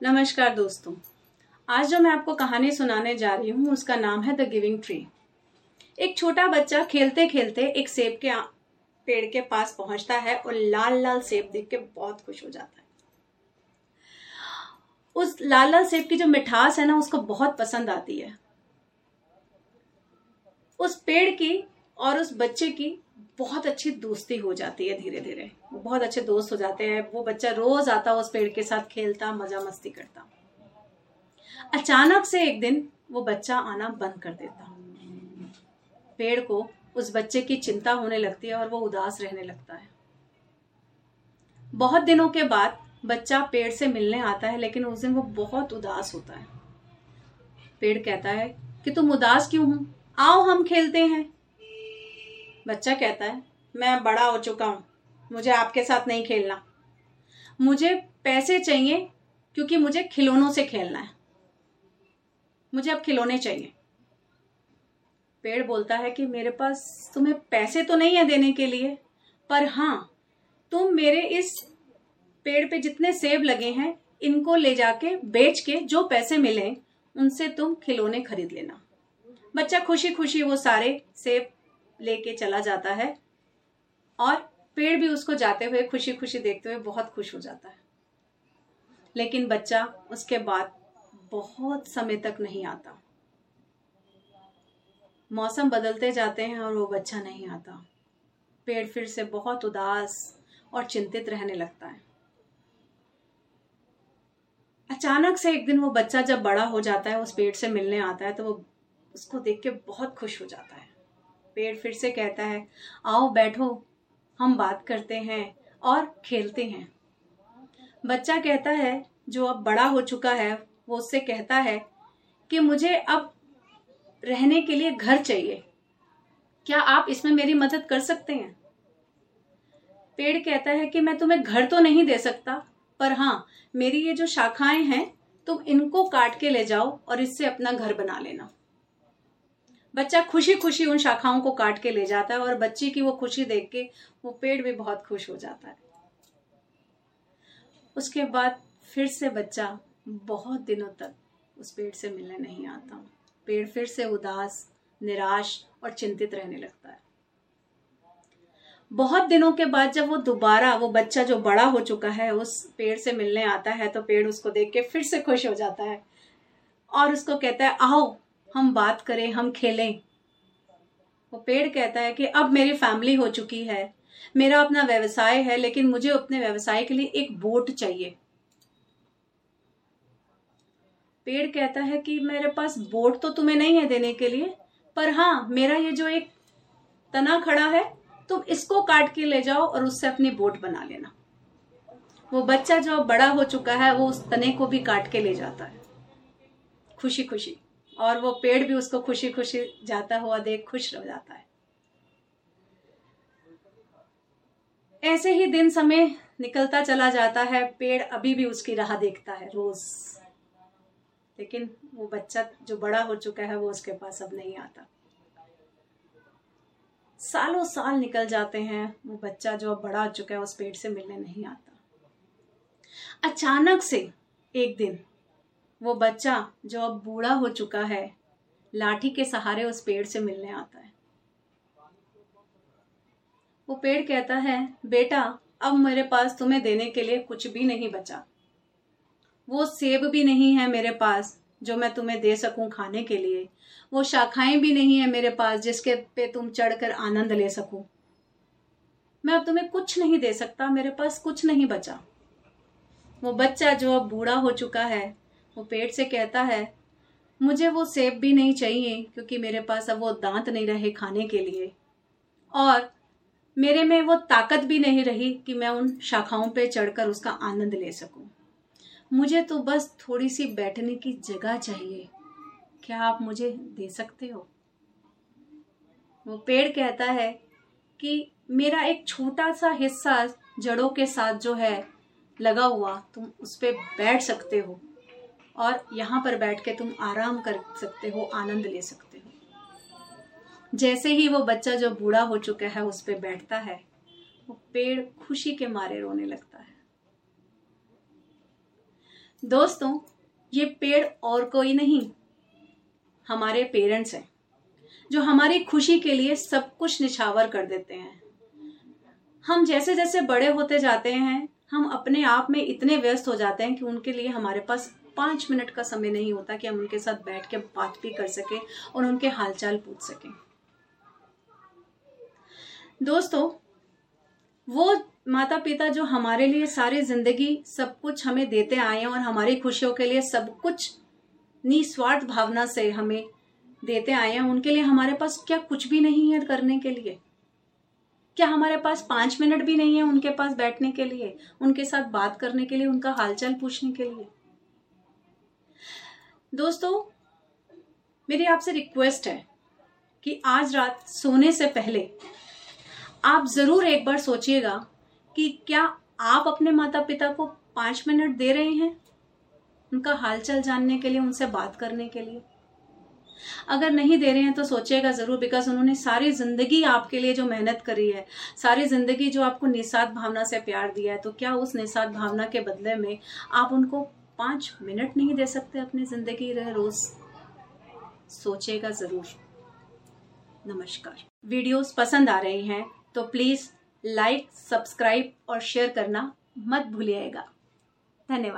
नमस्कार दोस्तों। आज जो मैं आपको कहानी सुनाने जा रही हूँ, उसका नाम है द गिविंग ट्री एक छोटा बच्चा खेलते खेलते एक सेब के पेड़ के पास पहुँचता है और लाल लाल सेब देख के बहुत खुश हो जाता है। उस लाल लाल सेब की जो मिठास है ना, उसको बहुत पसंद आती है। उस पेड़ की और उस बच्चे की बहुत अच्छी दोस्ती हो जाती है धीरे धीरे वो बहुत अच्छे दोस्त हो जाते हैं। वो बच्चा रोज आता उस पेड़ के साथ खेलता, मज़ा मस्ती करता। अचानक से एक दिन वो बच्चा आना बंद कर देता। पेड़ को उस बच्चे की चिंता होने लगती है और वो उदास रहने लगता है। बहुत दिनों के बाद बच्चा पेड़ से मिलने आता है, लेकिन उस दिन वो बहुत उदास होता है। पेड़ कहता है कि, तुम उदास क्यों हो? आओ हम खेलते हैं। बच्चा कहता है, मैं बड़ा हो चुका हूँ, मुझे आपके साथ नहीं खेलना। मुझे पैसे चाहिए क्योंकि मुझे खिलौनों से खेलना है। मुझे अब खिलौने चाहिए। पेड़ बोलता है कि, मेरे पास तुम्हें पैसे तो नहीं है देने के लिए, पर हाँ तुम मेरे इस पेड़ पे जितने सेब लगे हैं, इनको ले जाके बेच के जो पैसे मिले, उनसे तुम खिलौने खरीद लेना। बच्चा खुशी खुशी वो सारे सेब लेके चला जाता है और पेड़ भी उसको जाते हुए खुशी खुशी देखते हुए बहुत खुश हो जाता है। लेकिन बच्चा उसके बाद बहुत समय तक नहीं आता। मौसम बदलते जाते हैं और वो बच्चा नहीं आता। पेड़ फिर से बहुत उदास और चिंतित रहने लगता है। अचानक से एक दिन वो बच्चा जब बड़ा हो जाता है, उस पेड़ से मिलने आता है तो वो उसको देख के बहुत खुश हो जाता है। पेड़ फिर से कहता है, आओ बैठो, हम बात करते हैं और खेलते हैं। बच्चा कहता है, जो अब बड़ा हो चुका है, वो उससे कहता है कि मुझे अब रहने के लिए घर चाहिए। क्या आप इसमें मेरी मदद कर सकते हैं? पेड़ कहता है कि मैं तुम्हें घर तो नहीं दे सकता, पर हाँ मेरी ये जो शाखाएँ हैं, तुम इनको काट के ले जाओ और इससे अपना घर बना लेना। बच्चा खुशी खुशी उन शाखाओं को काट के ले जाता है और बच्ची की वो खुशी देख के वो पेड़ भी बहुत खुश हो जाता है। उसके बाद फिर से बच्चा बहुत दिनों तक उस पेड़ से मिलने नहीं आता। पेड़ फिर से उदास, निराश और चिंतित रहने लगता है। बहुत दिनों के बाद जब वो दोबारा, वो बच्चा जो बड़ा हो चुका है, उस पेड़ से मिलने आता है तो पेड़ उसको देख के फिर से खुश हो जाता है और उसको कहता है, आओ हम बात करें, हम खेलें। वो पेड़ कहता है कि अब मेरी फैमिली हो चुकी है। मेरा अपना व्यवसाय है, लेकिन मुझे अपने व्यवसाय के लिए एक बोट चाहिए। पेड़ कहता है कि मेरे पास बोट तो तुम्हें नहीं है देने के लिए, पर हाँ मेरा ये जो एक तना खड़ा है, तुम इसको काट के ले जाओ और उससे अपनी बोट बना लेना। वो बच्चा जो बड़ा हो चुका है, वो उस तने को भी काट के ले जाता है। खुशी खुशी और वो पेड़ भी उसको खुशी खुशी जाता हुआ देख खुश रह जाता है। ऐसे ही दिन समय निकलता चला जाता है, पेड़ अभी भी उसकी राह देखता है रोज। लेकिन वो बच्चा जो बड़ा हो चुका है, वो उसके पास अब नहीं आता। सालों साल निकल जाते हैं, वो बच्चा जो अब बड़ा हो चुका है, उस पेड़ से मिलने नहीं आता। अचानक से एक दिन वो बच्चा जो अब बूढ़ा हो चुका है, लाठी के सहारे उस पेड़ से मिलने आता है। वो पेड़ कहता है, बेटा, अब मेरे पास तुम्हें देने के लिए कुछ भी नहीं बचा। वो सेब भी नहीं है मेरे पास, जो मैं तुम्हें दे सकूँ खाने के लिए। वो शाखाएँ भी नहीं है मेरे पास, जिसके पे तुम चढ़कर आनंद ले सको। मैं अब तुम्हें कुछ नहीं दे सकता, मेरे पास कुछ नहीं बचा। वो बच्चा जो अब बूढ़ा हो चुका है वो पेट से कहता है, मुझे वो सेब भी नहीं चाहिए, क्योंकि मेरे पास अब वो दांत नहीं रहे खाने के लिए। और मेरे में वो ताकत भी नहीं रही कि मैं उन शाखाओं पे चढ़कर उसका आनंद ले सकूँ। मुझे तो बस थोड़ी सी बैठने की जगह चाहिए। क्या आप मुझे दे सकते हो? वो पेड़ कहता है कि मेरा एक छोटा सा हिस्सा जड़ों के साथ जो है, लगा हुआ, तुम उस पर बैठ सकते हो। और यहाँ पर बैठ के तुम आराम कर सकते हो, आनंद ले सकते हो। जैसे ही वो बच्चा जो बूढ़ा हो चुका है, उस पर बैठता है, वो पेड़ खुशी के मारे रोने लगता है। दोस्तों, ये पेड़ और कोई नहीं, हमारे पेरेंट्स हैं, जो हमारी खुशी के लिए सब कुछ निछावर कर देते हैं। हम जैसे जैसे बड़े होते जाते हैं, हम अपने आप में इतने व्यस्त हो जाते हैं कि उनके लिए हमारे पास पाँच मिनट का समय नहीं होता कि हम उनके साथ बैठ के बात भी कर सकें और उनके हालचाल पूछ सकें। दोस्तों, वो माता पिता जो हमारे लिए सारी ज़िंदगी सब कुछ हमें देते आए हैं और हमारी खुशियों के लिए सब कुछ निस्वार्थ भावना से हमें देते आए हैं, उनके लिए हमारे पास क्या कुछ भी नहीं है करने के लिए? क्या हमारे पास पाँच मिनट भी नहीं है उनके पास बैठने के लिए, उनके साथ बात करने के लिए, उनका हालचाल पूछने के लिए? दोस्तों, मेरी आपसे रिक्वेस्ट है कि आज रात सोने से पहले आप ज़रूर एक बार सोचिएगा कि क्या आप अपने माता पिता को पाँच मिनट दे रहे हैं उनका हालचाल जानने के लिए, उनसे बात करने के लिए? अगर नहीं दे रहे हैं तो सोचिएगा ज़रूर बिकॉज़ उन्होंने सारी ज़िंदगी आपके लिए जो मेहनत करी है, सारी ज़िंदगी जो आपको निषाद भावना से प्यार दिया है तो क्या उस निषाद भावना के बदले में आप उनको पाँच मिनट नहीं दे सकते अपनी ज़िंदगी रह रोज। सोचेगा ज़रूर। नमस्कार। वीडियोस पसंद आ रही हैं तो प्लीज़ लाइक, सब्सक्राइब और शेयर करना मत भूलिएगा। धन्यवाद।